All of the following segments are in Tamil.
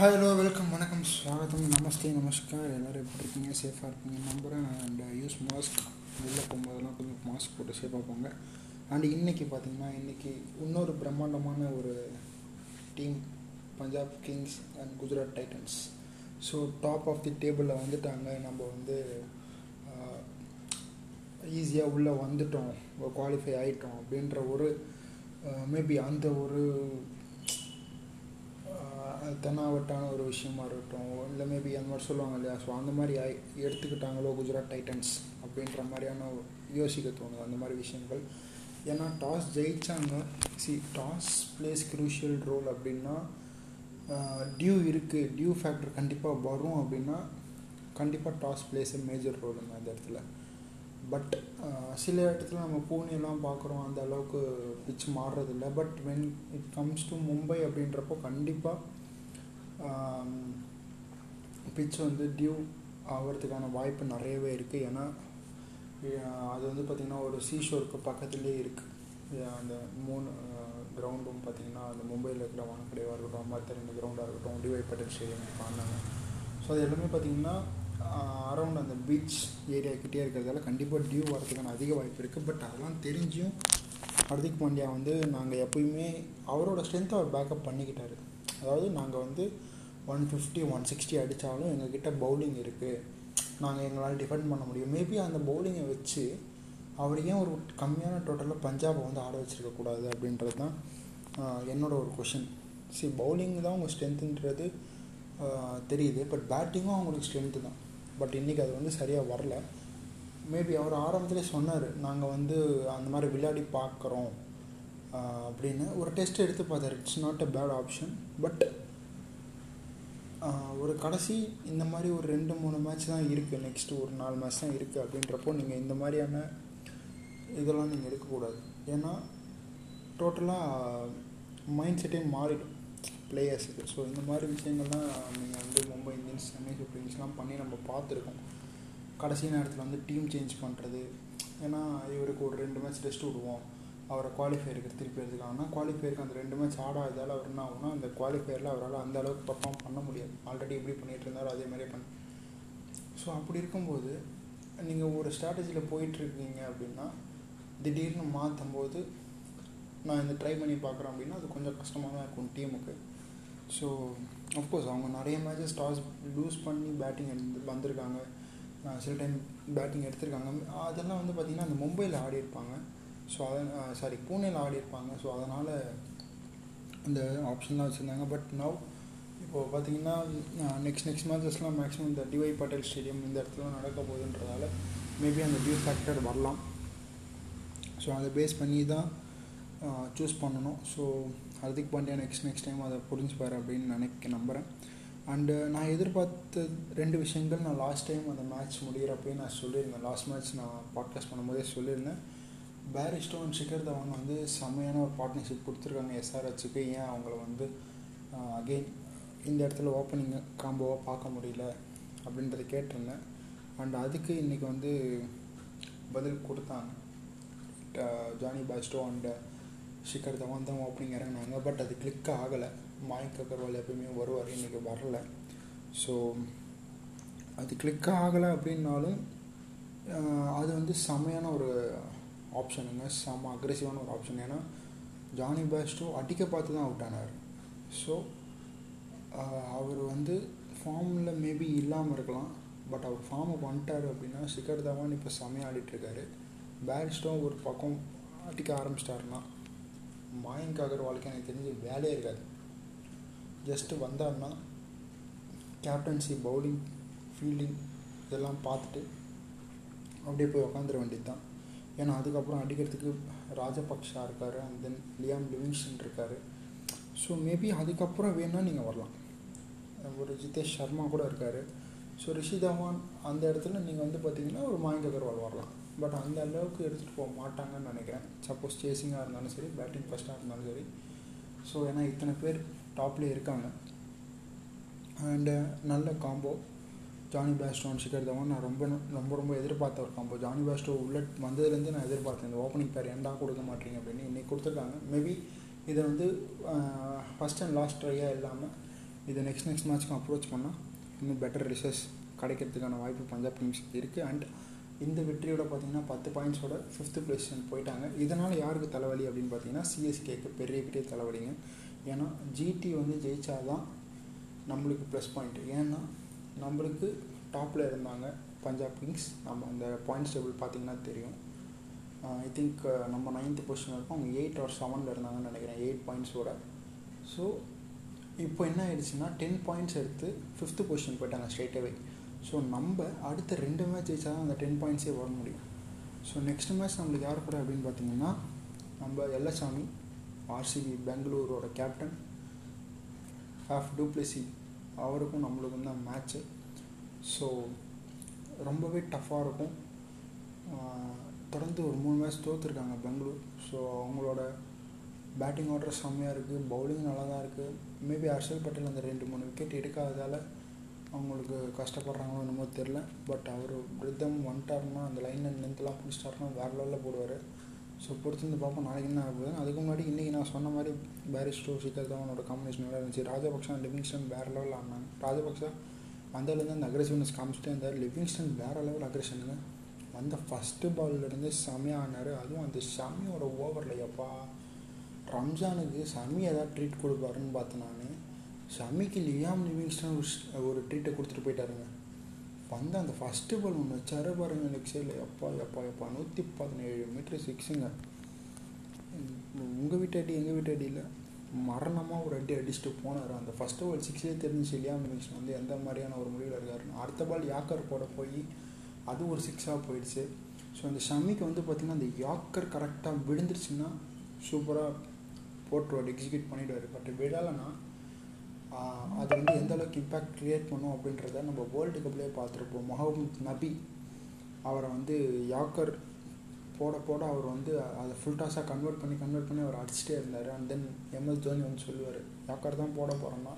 ஹலோ வெல்கம் வணக்கம். ஸ்வாகத்தம் நமஸ்தே நமஸ்கார். எல்லோரும் எப்படி இருக்கீங்க? சேஃபாக இருப்பீங்க நம்புகிறேன் அண்ட் யூஸ் uh, மாஸ்க் வெளில போகும்போதெல்லாம் கொஞ்சம் மாஸ்க் போட்டு சேஃபாக போங்க. அண்ட் இன்றைக்கி பார்த்தீங்கன்னா இன்றைக்கி இன்னொரு பிரம்மாண்டமான ஒரு team Punjab Kings and Gujarat Titans so top of the டேபிளில் வந்துட்டாங்க. நம்ம வந்து uh, ஈஸியாக உள்ளே வந்துட்டோம். குவாலிஃபை ஆகிட்டோம் அப்படின்ற ஒரு uh, மேபி அந்த ஒரு தென்னாவட்டான ஒரு விஷயமா இருக்கட்டும் இல்லை மேபி அந்த மாதிரி சொல்லுவாங்க இல்லையா? ஸோ அந்த மாதிரி எடுத்துக்கிட்டாங்களோ குஜராத் டைட்டன்ஸ் அப்படின்ற மாதிரியான யோசிக்க தோணுது அந்த மாதிரி விஷயங்கள். ஏன்னா toss ஜெயித்தாங்க see toss plays crucial role அப்படின்னா டியூ இருக்குது டியூ ஃபேக்டர் கண்டிப்பாக வரும் அப்படின்னா கண்டிப்பாக டாஸ் பிளேஸ் மேஜர் ரோலுங்க அந்த இடத்துல. பட் சில இடத்துல நம்ம பூனெலாம் பார்க்குறோம் அந்த அளவுக்கு pitch மாறுறதில்ல. But when it comes to Mumbai அப்படின்றப்போ கண்டிப்பாக பிச் வந்து டியூ ஆகிறதுக்கான வாய்ப்பு நிறையவே இருக்குது ஏன்னா அது வந்து பார்த்திங்கன்னா ஒரு சீஷோருக்கு பக்கத்துலேயே இருக்குது அந்த மூணு கிரவுண்டும் பார்த்திங்கன்னா அந்த மும்பையில் இருக்கிற வானக்கடையாக இருக்கட்டும் மற்ற ரெண்டு கிரவுண்டாக இருக்கட்டும் டிவை பட்டேல் ஸ்டேடியம் பண்ணாங்க ஸோ அது எல்லாமே பார்த்திங்கன்னா அரௌண்ட் அந்த பீச் ஏரியா கிட்டே இருக்கிறதால கண்டிப்பாக டியூ வரதுக்கான அதிக வாய்ப்பு இருக்குது பட் அதெல்லாம் தெரிஞ்சும் ஹர்திக் பாண்டியா வந்து நாங்கள் எப்பயுமே அவரோட ஸ்ட்ரென்த்தை அவர் பேக்கப் பண்ணிக்கிட்டாரு. அதாவது நாங்கள் வந்து ஒன் ஃபிஃப்டி ஒன் சிக்ஸ்டி அடித்தாலும் எங்ககிட்ட பவுலிங் இருக்குது நாங்கள் எங்களால் டிஃபெண்ட் பண்ண முடியும். மேபி அந்த பவுலிங்கை வச்சு அவர் ஏன் ஒரு கம்மியான டோட்டலில் பஞ்சாபை வந்து ஆட வச்சுருக்கக்கூடாது அப்படின்றது தான் என்னோட ஒரு கொஷின் சரி பவுலிங் தான் உங்கள் ஸ்ட்ரென்த்துன்றது தெரியுது. பட் பேட்டிங்கும் அவங்களுக்கு ஸ்ட்ரென்த்து தான். பட் இன்றைக்கி அது வந்து சரியாக வரல. மேபி அவர் ஆரம்பத்திலே சொன்னார் நாங்கள் வந்து அந்த மாதிரி விளையாடி பார்க்குறோம். அப்படின்னு ஒரு டெஸ்ட் எடுத்து பார்த்தார். It's not a bad option but ஒரு கடைசி இந்த மாதிரி ஒரு ரெண்டு மூணு மேட்ச் தான் இருக்குது நெக்ஸ்ட்டு ஒரு நாலு மேட்ச் தான் இருக்குது அப்படின்றப்போ நீங்கள் இந்த மாதிரியான இதெல்லாம் நீங்கள் எடுக்கக்கூடாது. ஏன்னா டோட்டலாக மைண்ட் செட்டே மாறிடும் பிளேயர்ஸுக்கு ஸோ இந்த மாதிரி விஷயங்கள்லாம் நீங்கள் வந்து மும்பை இந்தியன்ஸ் சென்னை சூப்பர் கிங்ஸ்லாம் பண்ணி நம்ம பார்த்துருக்கோம். கடைசி நேரத்தில் வந்து டீம் சேஞ்ச் பண்ணுறது ஏன்னா இவருக்கு ஒரு ரெண்டு மேட்ச் ரெஸ்ட் விடுவோம். அவரை குவாலிஃபயருக்கு திருப்பி எடுத்துக்காங்கன்னா குவாலிஃபயருக்கு அந்த ரெண்டு மேட்ச் ஆடாததால் அவர் என்ன ஆகும்னா அந்த குவாலிஃபயரில் அவரால் அந்த அளவுக்கு பர்ஃபார்ம் பண்ண முடியாது. ஆல்ரெடி எப்படி பண்ணிகிட்டு இருந்தாரோ அதே மாதிரியே பண்ண. ஸோ அப்படி இருக்கும்போது நீங்கள் ஒரு ஸ்ட்ராட்டஜியில் போயிட்டுருக்கீங்க அப்படின்னா திடீர்னு மாற்றும் போது நான் இந்த ட்ரை பண்ணி பார்க்குறேன் அப்படின்னா அது கொஞ்சம் கஷ்டமாக தான் இருக்கும் டீமுக்கு ஸோ அஃப்கோர்ஸ் அவங்க நிறைய மேட்சஸ் டாஸ் லூஸ் பண்ணி பேட்டிங் எடுத்து வந்திருக்காங்க. சில டைம் பேட்டிங் எடுத்திருக்காங்க. அதெல்லாம் வந்து பார்த்திங்கன்னா அந்த மும்பையில் ஆடி இருப்பாங்க ஸோ அதை சாரி பூனேயில் ஆடி இருப்பாங்க ஸோ அதனால் அந்த ஆப்ஷன்லாம் வச்சுருந்தாங்க. பட் நவ் இப்போது பார்த்தீங்கன்னா நெக்ஸ்ட் நெக்ஸ்ட் மேட்சஸ்லாம் மேக்ஸிமம் இந்த டிவை பட்டேல் ஸ்டேடியம் இந்த இடத்துல நடக்க போகுதுன்றதால மேபி அந்த டியூ ஃபேக்டர் வரலாம். ஸோ அதை பேஸ் பண்ணி தான் சூஸ் பண்ணணும். So Hardik Pandya next next time அதை புரிஞ்சுப்பார் அப்படின்னு நினைக்க நம்புகிறேன் அண்டு நான் எதிர்பார்த்த ரெண்டு விஷயங்கள் நான் லாஸ்ட் டைம் அந்த மேட்ச் முடிகிறப்பே நான் சொல்லியிருந்தேன். லாஸ்ட் மேட்ச் நான் பாட்காஸ்ட் பண்ணும்போதே சொல்லியிருந்தேன். பேரிஸ்டோ அண்ட் ஷிகர் தவான் வந்து செம்மையான ஒரு பார்ட்னர்ஷிப் கொடுத்துருக்காங்க எஸ்ஆர்ஹெச்சுக்கு ஏன் அவங்கள வந்து அகெயின் இந்த இடத்துல ஓப்பனிங் காம்போவாக பார்க்க முடியல அப்படின்றத கேட்டிருந்தேன். அண்ட் அதுக்கு இன்றைக்கி வந்து பதில் கொடுத்தாங்க. Jonny Bairstow and Shikhar Dhawan தான் ஓப்பனிங் இறங்கினாங்க. பட் அது கிளிக் ஆகலை. மாயங்க் அகர்வால் எப்பயுமே வருவார். இன்றைக்கி வரல. ஸோ அது கிளிக் ஆகலை அப்படின்னாலும் அது வந்து செம்மையான ஒரு ஆப்ஷனுங்க செம்ம அக்ரெசிவான ஒரு ஆப்ஷன் ஏன்னா ஜானி பேஸ்டோ அடிக்க பார்த்து தான் அவுட் ஆனார். ஸோ அவர் வந்து ஃபார்மில் மேபி இல்லாமல் இருக்கலாம். பட் அவர் ஃபார்மை பண்ணிட்டார் அப்படின்னா சிக்கர் தவான் இப்போ செம்மையாக ஆடிட்டுருக்காரு. பேரிஸ்டோ ஒரு பக்கம் அடிக்க ஆரம்பிச்சிட்டாருன்னா மாயங்க் அகர்வாலுக்கு எனக்கு தெரிஞ்சு வேலையே இருக்காது. ஜஸ்ட்டு வந்தார்னா கேப்டன்சி பவுலிங் ஃபீல்டிங் இதெல்லாம் பார்த்துட்டு அப்படியே போய் உக்காந்துட வேண்டியது தான் ஏன்னா அதுக்கப்புறம் அடிக்கிறதுக்கு ராஜபக்ஷா இருக்கார் அண்ட் தென் லியாம் லிவிங்ஸ்டன் இருக்கார். ஸோ மேபி அதுக்கப்புறம் வேணால் நீங்கள் வரலாம். ஒரு ஜிதேஷ் சர்மா கூட இருக்கார். ஸோ ரிஷி தவான் அந்த இடத்துல நீங்கள் வந்து பார்த்தீங்கன்னா ஒரு மாயங்க அகர்வால் வரலாம். பட் அந்த அளவுக்கு எடுத்துகிட்டு போக மாட்டாங்கன்னு நினைக்கிறேன். சப்போஸ் சேசிங்காக இருந்தாலும் சரி பேட்டிங் ஃபஸ்ட்டாக இருந்தாலும் சரி. ஸோ ஏன்னா இத்தனை பேர் டாப்லேயே இருக்காங்க. அண்டு நல்ல combo Jonny Bairstow Shikhar Shikhar Dhawan நான் ரொம்ப ரொம்ப ரொம்ப எதிர்பார்த்த ஒரு காம்போ ஜானி பேஸ்டோ உள்ள வந்ததுலேருந்து நான் எதிர்பார்த்தேன் இந்த ஓப்பனிங் பேர் ஏன்டா கொடுக்க மாட்டீங்க அப்படின்னு இன்றைக்கி கொடுத்துருக்காங்க. மேபி இதை வந்து ஃபஸ்ட் அண்ட் லாஸ்ட் ட்ரையாக இல்லாமல் இதை நெக்ஸ்ட் நெக்ஸ்ட் மேட்ச்க்கும் அப்ரோச் பண்ணால் இன்னும் பெட்டர் ரிசல்ட்ஸ் கிடைக்கிறதுக்கான வாய்ப்பு பஞ்சாப் கிங்ஸ் இருக்குது அண்ட் இந்த வெற்றியோட பார்த்தீங்கன்னா பத்து பாயிண்ட்ஸோட ஃபிஃப்த்து பொசிஷன் போயிட்டாங்க. இதனால் யாருக்கு தலைவலி அப்படின்னு பார்த்தீங்கன்னா சிஎஸ்கேக்கு பெரிய பெரிய தலைவலிங்க. ஏன்னா ஜிடி வந்து ஜெயிச்சாதான் நம்மளுக்கு ப்ளஸ் பாயிண்ட் ஏன்னா நம்மளுக்கு டாப்பில் இருந்தாங்க பஞ்சாப் கிங்ஸ். நம்ம அந்த பாயிண்ட்ஸ் டேபிள் பார்த்தீங்கன்னா தெரியும். ஐ திங்க் நம்ம நைன்த்து பொசிஷன் இருக்கும் அவங்க எயிட் ஆர் செவனில் இருந்தாங்கன்னு நினைக்கிறேன். எயிட் பாயிண்ட்ஸோட ஸோ இப்போ என்ன ஆயிடுச்சுன்னா டென் பாயிண்ட்ஸ் எடுத்து ஃபிஃப்த்து பொசிஷன் போயிட்டாங்க ஸ்ட்ரெயிட்டவே ஸோ நம்ம அடுத்த ரெண்டு மேட்ச் ஜெயிச்சா தான் அந்த டென் பாயிண்ட்ஸே வர முடியும். ஸோ நெக்ஸ்ட் மேட்ச் நம்மளுக்கு யார் கூட அப்படின்னு பார்த்தீங்கன்னா நம்ம எல்லசாமி ஆர்சிபி பெங்களூரோட கேப்டன் ஹாஃப் டூப்ளசி அவருக்கும் நம்மளுக்கும் தான் மேட்ச்சு ஸோ ரொம்பவே டஃப்பாக இருக்கும். தொடர்ந்து ஒரு மூணு மேட்ச் தோற்றுருக்காங்க பெங்களூர். ஸோ அவங்களோட பேட்டிங் ஆர்டர் செம்மையாக இருக்குது பவுலிங் நல்லா தான் இருக்குது மேபி ஹர்ஷல் பட்டேல் அந்த ரெண்டு மூணு விக்கெட் எடுக்காததால் அவங்களுக்கு கஷ்டப்படுறாங்களோ என்னமோ தெரில பட் அவர் ரித்தம் வந்துட்டாருன்னா அந்த லைனில் நின்றுலாம் பிடிச்சிட்டாருன்னா வேறு லெவலில் போடுவார். ஸோ பொறுத்திருந்து பார்ப்போம். நாளைக்கு என்ன ஆகுது அதுக்கு முன்னாடி இன்றைக்கி நான் சொன்ன மாதிரி பேரிஸ்டோ சிக்கல் தவனோட காம்பினேஷன் நல்லா இருந்துச்சு. ராஜபக்ஷா லிவிங்ஸ்டன் வேறு லெவலில் ஆடினாங்க ராஜபக்ஷா வந்ததுலேருந்து அந்த அக்ரெசிவ்னஸ் காமிச்சிட்டே இருந்தார். லிவிங்ஸ்டன் வேறு லெவல் அக்ரெஷனுங்க வந்த ஃபஸ்ட்டு பால்லேருந்து செமையாக ஆனார் அதுவும் அந்த ஷமியோட ஓவரில் எப்பா. ரம்ஜானுக்கு ஷமி ஏதாவது ட்ரீட் கொடுப்பாருன்னு பார்த்தேன் நான். ஷமிக்கு லியாம் லிவிங்ஸ்டன் ஒரு ஒரு ட்ரீட்டை கொடுத்துட்டு போயிட்டாருங்க. வந்த அந்த ஃபஸ்ட்டு பால் ஒன்று வச்சாரு பாருங்க லெக் சைடில் எப்பா எப்பா எப்பா. நூற்றி பதினேழு மீட்ரு சிக்ஸுங்க உங்கள் வீட்டு அடி எங்கள் வீட்டு அடியில்? மரணமாக ஒரு அடி அடிச்சுட்டு போனார். அந்த ஃபஸ்ட்டு பால் சிக்ஸே தெரிஞ்சிச்சு லியாம் லிவிங்ஸ்டன் வந்து எந்த மாதிரியான ஒரு முடிவில் இருக்காருன்னு. அடுத்த பால் யாக்கர் போட போய் அது ஒரு சிக்ஸாக போயிடுச்சு. ஸோ அந்த ஷமிக்கு வந்து பார்த்திங்கன்னா அந்த யாக்கர் கரெக்டாக விழுந்துருச்சுன்னா சூப்பராக போட்டுருவார் எக்ஸிக்யூட் பண்ணிவிடுவார் பட் விடலைன்னா அது வந்து எந்த அளவுக்கு இம்பேக்ட் க்ரியேட் பண்ணும் அப்படின்றத நம்ம வேர்ல்டு கப்லேயே பார்த்துருப்போம். முகமது நபி அவரை வந்து யாக்கர் போட போட அவர் வந்து அதை ஃபுல் டாஸாக கன்வெர்ட் பண்ணி கன்வெர்ட் பண்ணி அவர் அடிச்சுட்டே இருந்தார். அண்ட் தென் எம்எஸ் தோனி வந்து சொல்லுவார் யாக்கர் தான் போட போகிறோன்னா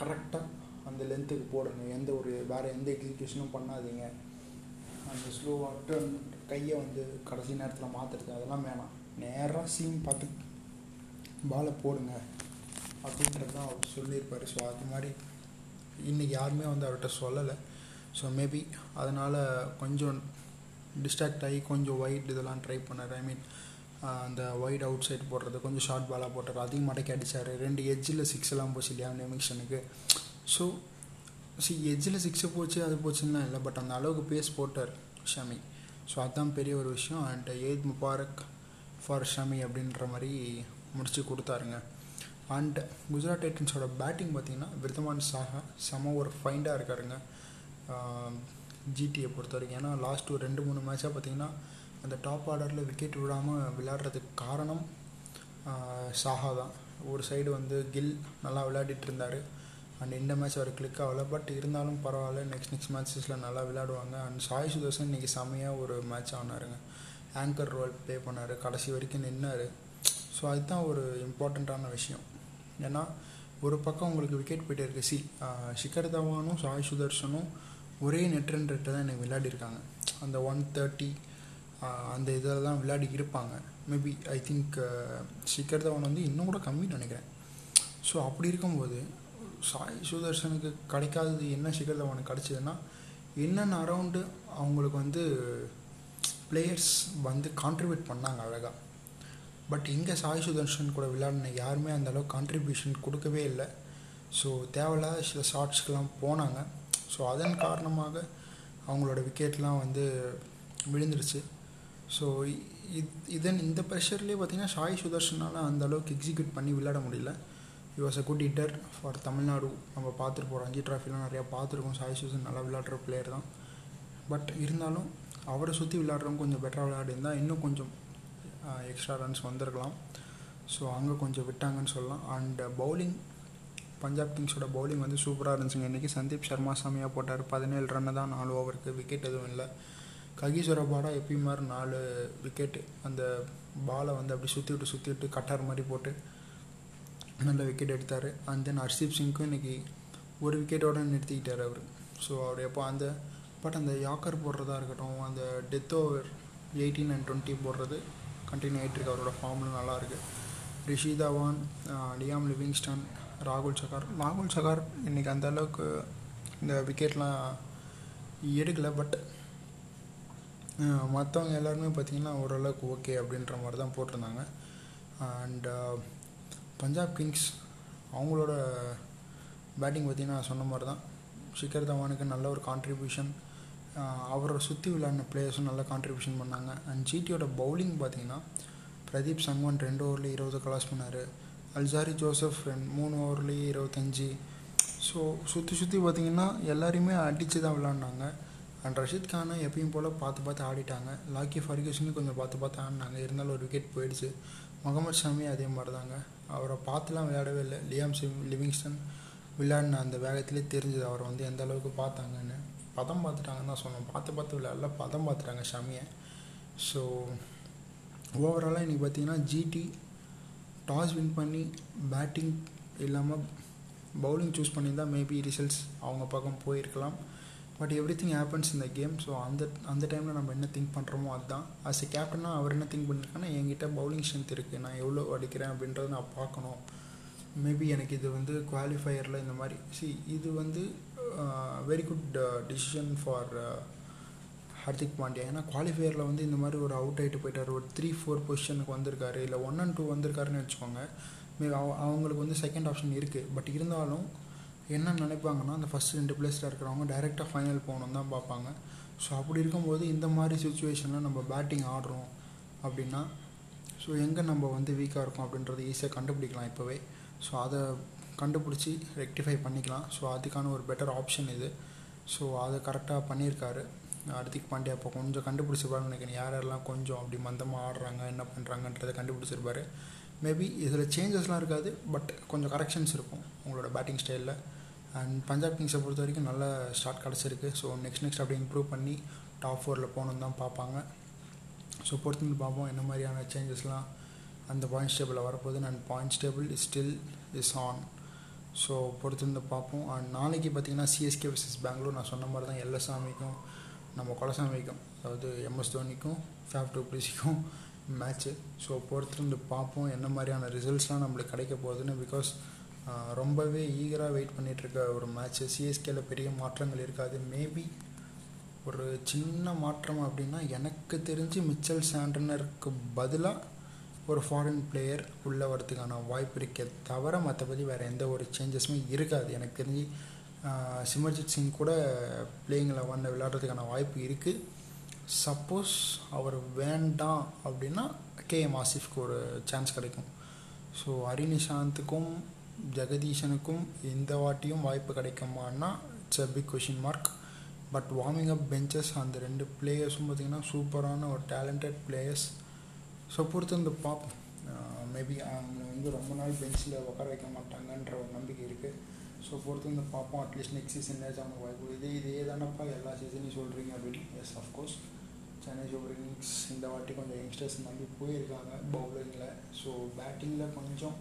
கரெக்டாக அந்த லென்த்துக்கு போடுங்க. எந்த ஒரு வேறு எந்த எக்ஸிக்யூஷனும் பண்ணாதீங்க. அந்த ஸ்லோவாக டர்ன் கையை வந்து கடைசி நேரத்தில் மாற்றுறது அதெல்லாம் வேணாம். நேராக சீம் பார்த்து பாலை போடுங்க. அப்படின்றது தான் அவர் சொல்லியிருப்பார். ஸோ அது மாதிரி இன்றைக்கி யாருமே வந்து அவர்கிட்ட சொல்லலை. ஸோ மேபி அதனால் கொஞ்சம் டிஸ்ட்ராக்ட் ஆகி கொஞ்சம் ஒயிட் இதெல்லாம் ட்ரை பண்ணார். ஐ மீன் அந்த ஒயிட் அவுட் சைட் போடுறது கொஞ்சம் ஷார்ட் பாலாக போட்டார் அதையும் மடக்கி அடித்தார் ரெண்டு எஜ்ஜில் சிக்ஸ் எல்லாம் போச்சு இல்லையா நிமிஷனுக்கு ஸோ சி எஜ்ஜில் சிக்ஸு போச்சு அது போச்சுன்னா இல்லை. பட் அந்த அளவுக்கு பேஸ் போட்டார் ஷமி. ஸோ அதுதான் பெரிய ஒரு விஷயம். அண்ட் ஏத் முபாரக் ஃபார் ஷமி அப்படின்ற மாதிரி முடிச்சு கொடுத்தாருங்க. அண்ட் குஜராத் டைட்டன்ஸோட பேட்டிங் பார்த்திங்கன்னா விருதமான் சாஹா செம ஒரு ஃபைண்டாக இருக்காருங்க. ஜிடியை பொறுத்த வரைக்கும் ஏன்னா லாஸ்ட் ஒரு ரெண்டு மூணு மேட்சாக பார்த்திங்கன்னா அந்த டாப் ஆர்டரில் விக்கெட் விடாமல் விளையாடுறதுக்கு காரணம் சாஹா தான். ஒரு சைடு வந்து கில் நல்லா விளையாடிட்டு இருந்தார். அண்ட் இந்த மேட்ச் அவர் கிளிக் ஆகலை. பட் இருந்தாலும் பரவாயில்ல. நெக்ஸ்ட் நெக்ஸ்ட் மேட்சஸில் நல்லா விளையாடுவாங்க. அண்ட் சாய் சுதர்சன் இன்றைக்கி செம்மையாக ஒரு மேட்ச் ஆனாருங்க. ஆங்கர் ரோல் ப்ளே பண்ணார். கடைசி வரைக்கும் நின்னார். ஸோ அதுதான் ஒரு இம்பார்ட்டண்ட்டான விஷயம். ஏன்னா ஒரு பக்கம் உங்களுக்கு விக்கெட் போயிட்டே இருக்குது சி ஷிகர் தவானும் சாய் சுதர்ஷனும் ஒரே நெட் ரன் ரேட்டை தான் எனக்கு விளையாடிருக்காங்க. அந்த ஒன் தேர்ட்டி அந்த இதில் தான் விளையாடி இருப்பாங்க. Maybe I think Shikhar Dhawan வந்து இன்னும் கூட கம்மின்னு நினைக்கிறேன். ஸோ அப்படி இருக்கும்போது சாய் சுதர்ஷனுக்கு கிடைக்காதது என்ன ஷிகர் தவானுக்கு கிடச்சிதுன்னா என்னென்ன அரவுண்டு அவங்களுக்கு வந்து பிளேயர்ஸ் வந்து கான்ட்ரிபியூட் பண்ணாங்க அழகாக பட் இங்கே சாய் சுதர்ஷன் கூட விளையாடின யாருமே அந்தளவுக்கு கான்ட்ரிபியூஷன் கொடுக்கவே இல்லை. ஸோ தேவையில்லாத சில ஷார்ட்ஸ்க்கெலாம் போனாங்க. ஸோ அதன் காரணமாக அவங்களோட விக்கெட்லாம் வந்து விழுந்துருச்சு. ஸோ இதன் இந்த ப்ரெஷர்லேயே பார்த்தீங்கன்னா சாய் சுதர்ஷனால் அந்த அளவுக்கு எக்ஸிக்யூட் பண்ணி விளையாட முடியல. He was a good hitter for Tamil Nadu. நம்ம பார்த்துருப்போம் ரஞ்சி ட்ராஃபிலாம் நிறையா பார்த்துருக்கோம். சாய் சுதர்ஷன் நல்லா விளையாடுற பிளேயர் தான். பட் இருந்தாலும் அவரை சுற்றி விளையாடுறவங்க கொஞ்சம் பெட்டராக விளையாடிருந்தால் இன்னும் கொஞ்சம் எக்ஸ்ட்ரா ரன்ஸ் வந்திருக்கலாம். ஸோ அங்கே கொஞ்சம் விட்டாங்கன்னு சொல்லலாம். அண்ட் பவுலிங் பஞ்சாப் கிங்ஸோட பவுலிங் வந்து சூப்பராக இருந்துச்சுங்க. இன்றைக்கி சந்தீப் சர்மா சாமியாக போட்டார். பதினேழு ரன்னு தான் நாலு ஓவருக்கு விக்கெட் எதுவும் இல்லை. ககீஸ்வரபாடா எப்பயும் மாதிரி நாலு விக்கெட்டு அந்த பாலை வந்து அப்படி சுற்றி விட்டு சுற்றி விட்டு கட்டார் மாதிரி போட்டு நல்ல விக்கெட் எடுத்தார். அண்ட் தென் ஹர்ஷீப் சிங்க்கும் இன்றைக்கி ஒரு விக்கெட்டோடு நிறுத்திக்கிட்டார் அவர். ஸோ அவர் எப்போ அந்த பட் அந்த யாக்கர் போடுறதா இருக்கட்டும் அந்த death over eighteen and twenty போடுறது கண்டினியூ ஆகிட்டு இருக்கு அவரோட ஃபார்ம்லும் நல்லா இருக்குது ரிஷி தவான் லியாம் லிவிங்ஸ்டன் ராகுல் சகார். ராகுல் சகார் இன்றைக்கி அந்த அளவுக்கு இந்த விக்கெட்லாம் எடுக்கலை பட் மற்றவங்க எல்லாருமே பார்த்திங்கன்னா ஓரளவுக்கு ஓகே அப்படின்ற மாதிரி தான் போட்டிருந்தாங்க. அண்ட் பஞ்சாப் கிங்ஸ் அவங்களோட பேட்டிங் பார்த்திங்கன்னா சொன்ன மாதிரி தான். ஷிகர் தவானுக்கு நல்ல ஒரு கான்ட்ரிபியூஷன் அவரை சுற்றி விளையாடின பிளேயர்ஸும் நல்லா கான்ட்ரிபியூஷன் பண்ணாங்க. அண்ட் ஜிடியோட பவுலிங் பார்த்தீங்கன்னா பிரதீப் சங்வான் ரெண்டு ஓவரில் இருபது கலாஸ் பண்ணார். அல்சாரி ஜோசப் ரெண்டு மூணு ஓவர்லேயே இருபத்தஞ்சி. ஸோ சுற்றி சுற்றி பார்த்திங்கன்னா எல்லாரையுமே அடித்து தான் விளாண்டாங்க அண்ட் ரஷித் கானை எப்பயும் போல் பார்த்து பார்த்து ஆடிட்டாங்க. லாக்கி ஃபர்கூசனும் கொஞ்சம் பார்த்து பார்த்து ஆடினாங்க. இருந்தாலும் ஒரு விக்கெட் போயிடுச்சு. முகமது ஷாமி அதே மாதிரி தாங்க அவரை பார்த்துலாம் விளையாடவே இல்லை. லியாம் சிம் லிவிங்ஸ்டன் விளையாடின அந்த வேகத்திலே தெரிஞ்சுது. அவரை வந்து எந்த அளவுக்கு பார்த்தாங்கன்னு. பதம் பார்த்துட்டாங்கன்னு தான் சொன்னோம் பார்த்து பார்த்து விளையாடல பதம் பார்த்துட்டாங்க ஷாமியை. ஸோ ஓவராலாக இன்றைக்கி பார்த்தீங்கன்னா ஜிடி டாஸ் வின் பண்ணி பேட்டிங் இல்லாமல் பவுலிங் சூஸ் பண்ணியிருந்தால் மேபி ரிசல்ட்ஸ் அவங்க பக்கம் போயிருக்கலாம். பட் எவ்ரி திங் ஹேப்பன்ஸ் இந்த கேம் ஸோ அந்த அந்த டைமில் நம்ம என்ன திங்க் பண்ணுறோமோ அதுதான். ஆஸ் எ கேப்டனாக அவர் என்ன திங்க் பண்ணிருக்காங்கன்னா என்கிட்ட பவுலிங் ஸ்ட்ரென்த் இருக்குது நான் எவ்வளோ அடிக்கிறேன் அப்படின்றத நான் பார்க்கணும். மேபி எனக்கு இது வந்து குவாலிஃபயரில் இந்த மாதிரி. சி இது வந்து very good decision for Hardik Pandya. ஏன்னா குவாலிஃபயரில் வந்து இந்த மாதிரி ஒரு அவுட் ஆகிட்டு போயிட்டார். ஒரு த்ரீ ஃபோர் பொசிஷனுக்கு வந்திருக்காரு. இல்லை ஒன் அண்ட் டூ வந்திருக்காருன்னு வச்சுக்கோங்க. மேபி அவங்களுக்கு வந்து செகண்ட் ஆப்ஷன் இருக்குது பட் இருந்தாலும் என்ன நினைப்பாங்கன்னா அந்த ஃபஸ்ட் ரெண்டு பிளேஸில் இருக்கிறவங்க டைரெக்டாக ஃபைனல் போகணும் தான் பார்ப்பாங்க. ஸோ அப்படி இருக்கும்போது இந்த மாதிரி சுச்சுவேஷனில் நம்ம பேட்டிங் ஆடுறோம் அப்படின்னா ஸோ எங்கே நம்ம வந்து வீக்காக இருக்கோம் அப்படின்றத ஈஸியாக கண்டுபிடிக்கலாம் இப்போவே. ஸோ அதை கண்டுபிடிச்சி ரெக்டிஃபை பண்ணிக்கலாம். ஸோ அதுக்கான ஒரு பெட்டர் ஆப்ஷன் இது. ஸோ அதை கரெக்டாக பண்ணியிருக்காரு. ஹார்திக் பாண்டியா அப்போ கொஞ்சம் கண்டுபிடிச்சிருப்பாருன்னு நினைக்கிறேன். யார் யாரெல்லாம் கொஞ்சம் அப்படி மந்தமாக ஆடுறாங்க என்ன பண்ணுறாங்கன்றதை கண்டுபிடிச்சிருப்பாரு. மேபி இதில் சேஞ்சஸ்லாம் இருக்காது பட் கொஞ்சம் கரெக்ஷன்ஸ் இருக்கும் உங்களோட பேட்டிங் ஸ்டைலில் அண்ட் பஞ்சாப் கிங்ஸை பொறுத்த வரைக்கும் நல்ல ஸ்டார்ட் கிடச்சிருக்கு. ஸோ நெக்ஸ்ட் நெக்ஸ்ட் அப்படி இம்ப்ரூவ் பண்ணி டாப் ஃபோரில் போகணுன்னு தான் பார்ப்பாங்க. ஸோ பொறுத்து பார்ப்போம் என்ன மாதிரியான சேஞ்சஸ்லாம் அந்த பாயிண்ட்ஸ் டேபிளில் வரப்போகுது. And points table is still is on so பொறுத்திருந்து பார்ப்போம். அண்ட் நாளைக்கு பார்த்தீங்கன்னா சிஎஸ்கே வர்சஸ் பெங்களூர் நான் சொன்ன மாதிரி தான் எல்லசாமிக்கும் நம்ம கொலசாமிக்கும் அதாவது எம்எஸ் தோனிக்கும் ஃபேப் டூப்ளிஸிக்கும் மேட்ச்சு ஸோ பொறுத்திருந்து பார்ப்போம். என்ன மாதிரியான ரிசல்ட்ஸ்லாம் நம்மளுக்கு கிடைக்க போகுதுன்னு பிகாஸ் ரொம்பவே ஈகராக வெயிட் பண்ணிகிட்ருக்க ஒரு மேட்ச்சு சிஎஸ்கேல பெரிய மாற்றங்கள் இருக்காது. மேபி ஒரு சின்ன மாற்றம் அப்படின்னா எனக்கு தெரிஞ்சு மிச்சல் சாண்டனருக்கு பதிலாக ஒரு ஃபாரின் பிளேயர் உள்ளே வரதுக்கான வாய்ப்பு இருக்கே தவிர மற்றபடி வேறு எந்த ஒரு சேஞ்சஸுமே இருக்காது. எனக்கு தெரிஞ்சு சிமர்ஜித் சிங் கூட பிளேயிங் லெவனில் விளையாடுறதுக்கான வாய்ப்பு இருக்குது சப்போஸ் அவர் வேண்டாம் அப்படின்னா கேஎம் ஆசிஃப்க்கு ஒரு சான்ஸ் கிடைக்கும். ஸோ ஹரிநிஷாந்துக்கும் ஜெகதீஷனுக்கும் இந்த வாட்டியும் வாய்ப்பு கிடைக்குமான்னா it's a big question mark but warming up benches அந்த ரெண்டு பிளேயர்ஸும் பார்த்திங்கன்னா சூப்பரான ஒரு டேலண்டட் பிளேயர்ஸ் ஸோ பொறுத்து பார்ப்போம். மேபி அவங்க வந்து ரொம்ப நாள் பெஞ்சில் உட்கார வைக்க மாட்டாங்கன்ற ஒரு நம்பிக்கை இருக்குது ஸோ பொறுத்து பார்ப்போம். அட்லீஸ்ட் நெக்ஸ்ட் சீசன் அவங்க வாய்ப்பு இதே இதே தானப்பா எல்லா சீசனையும் சொல்கிறீங்க அப்படின்னு. Yes of course Chennai Super Kings இந்த வாட்டி கொஞ்சம் யங்ஸ்டர்ஸ் நம்பி போயிருக்காங்க பவுலிங்கில் ஸோ பேட்டிங்கில் கொஞ்சம்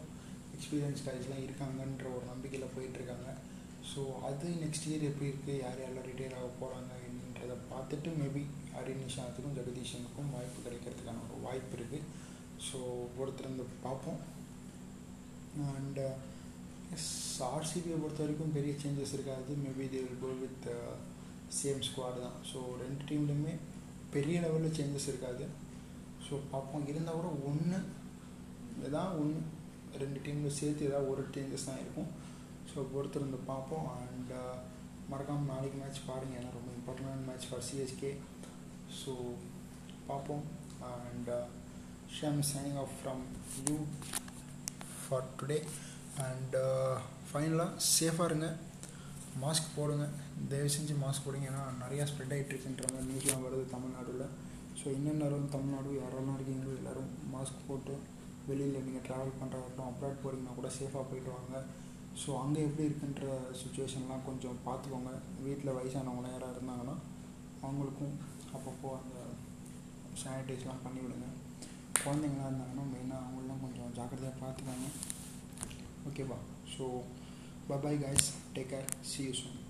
எக்ஸ்பீரியன்ஸ் கைஸ்லாம் இருக்காங்கன்ற ஒரு நம்பிக்கையில் போயிட்டுருக்காங்க ஸோ அது நெக்ஸ்ட் இயர் எப்படி இருக்குது யார் யாரெல்லாம் ரிட்டையர் ஆக போகிறாங்க பார்த்துட்டு மேபி ஹரிநிஷாத்துக்கும் ஜெகதீஷனுக்கும் வாய்ப்பு கிடைக்கிறதுக்கான ஒரு வாய்ப்பு இருக்குது ஸோ பொறுத்திருந்து பார்ப்போம். அண்டு எஸ் ஆர்சிபியை பொறுத்த வரைக்கும் பெரிய சேஞ்சஸ் இருக்காது. Maybe they will go with same squad தான். ஸோ ரெண்டு டீம்லேயுமே பெரிய லெவலில் சேஞ்சஸ் இருக்காது. ஸோ பார்ப்போம். இருந்தால் கூட ஒன்று ஏதாவது ஒன்று ரெண்டு டீமில் சேர்த்து ஏதாவது ஒரு சேஞ்சஸ் தான் இருக்கும். ஸோ பொறுத்திருந்து பார்ப்போம். அண்ட் மறக்காமல் நாளைக்கு மேட்ச் பாருங்கள் ஏன்னா ரொம்ப இம்பார்ட்டண்டான மேட்ச் ஃபார் சிஎஸ்கே ஸோ பார்ப்போம். And Shyam signing off from you for today and ஃபைனலாக சேஃபாக இருங்க. மாஸ்க் போடுங்க. தயவு செஞ்சு மாஸ்க் போடுங்க. ஏன்னா நிறையா ஸ்ப்ரெட் ஆகிட்டு இருக்குன்ற மாதிரி நியூஸ்லாம் வருது தமிழ்நாடுல. ஸோ இன்னும் தமிழ்நாடு யாரெல்லாம் இருக்கீங்களோ எல்லோரும் மாஸ்க் போட்டு வெளியில் நீங்கள் ட்ராவல் பண்ணுறதாகட்டும் அப்ராட் போகிறீங்கன்னா கூட சேஃபாக போயிட்டு வாங்க. ஸோ அங்கே எப்படி இருக்குன்ற சுச்சுவேஷன்லாம் கொஞ்சம் பார்த்துக்கோங்க. வீட்டில் வயசானவங்களாம் யாராக இருந்தாங்கன்னா அவங்களுக்கும் அப்பப்போ அந்த சானிடைஸ்லாம் பண்ணி விடுங்க. குழந்தைங்களாம் இருந்தாங்கன்னா மெயினாக அவங்களெலாம் கொஞ்சம் ஜாக்கிரதையாக பார்த்துக்கோங்க. ஓகேவா so bye bye guys take care see you soon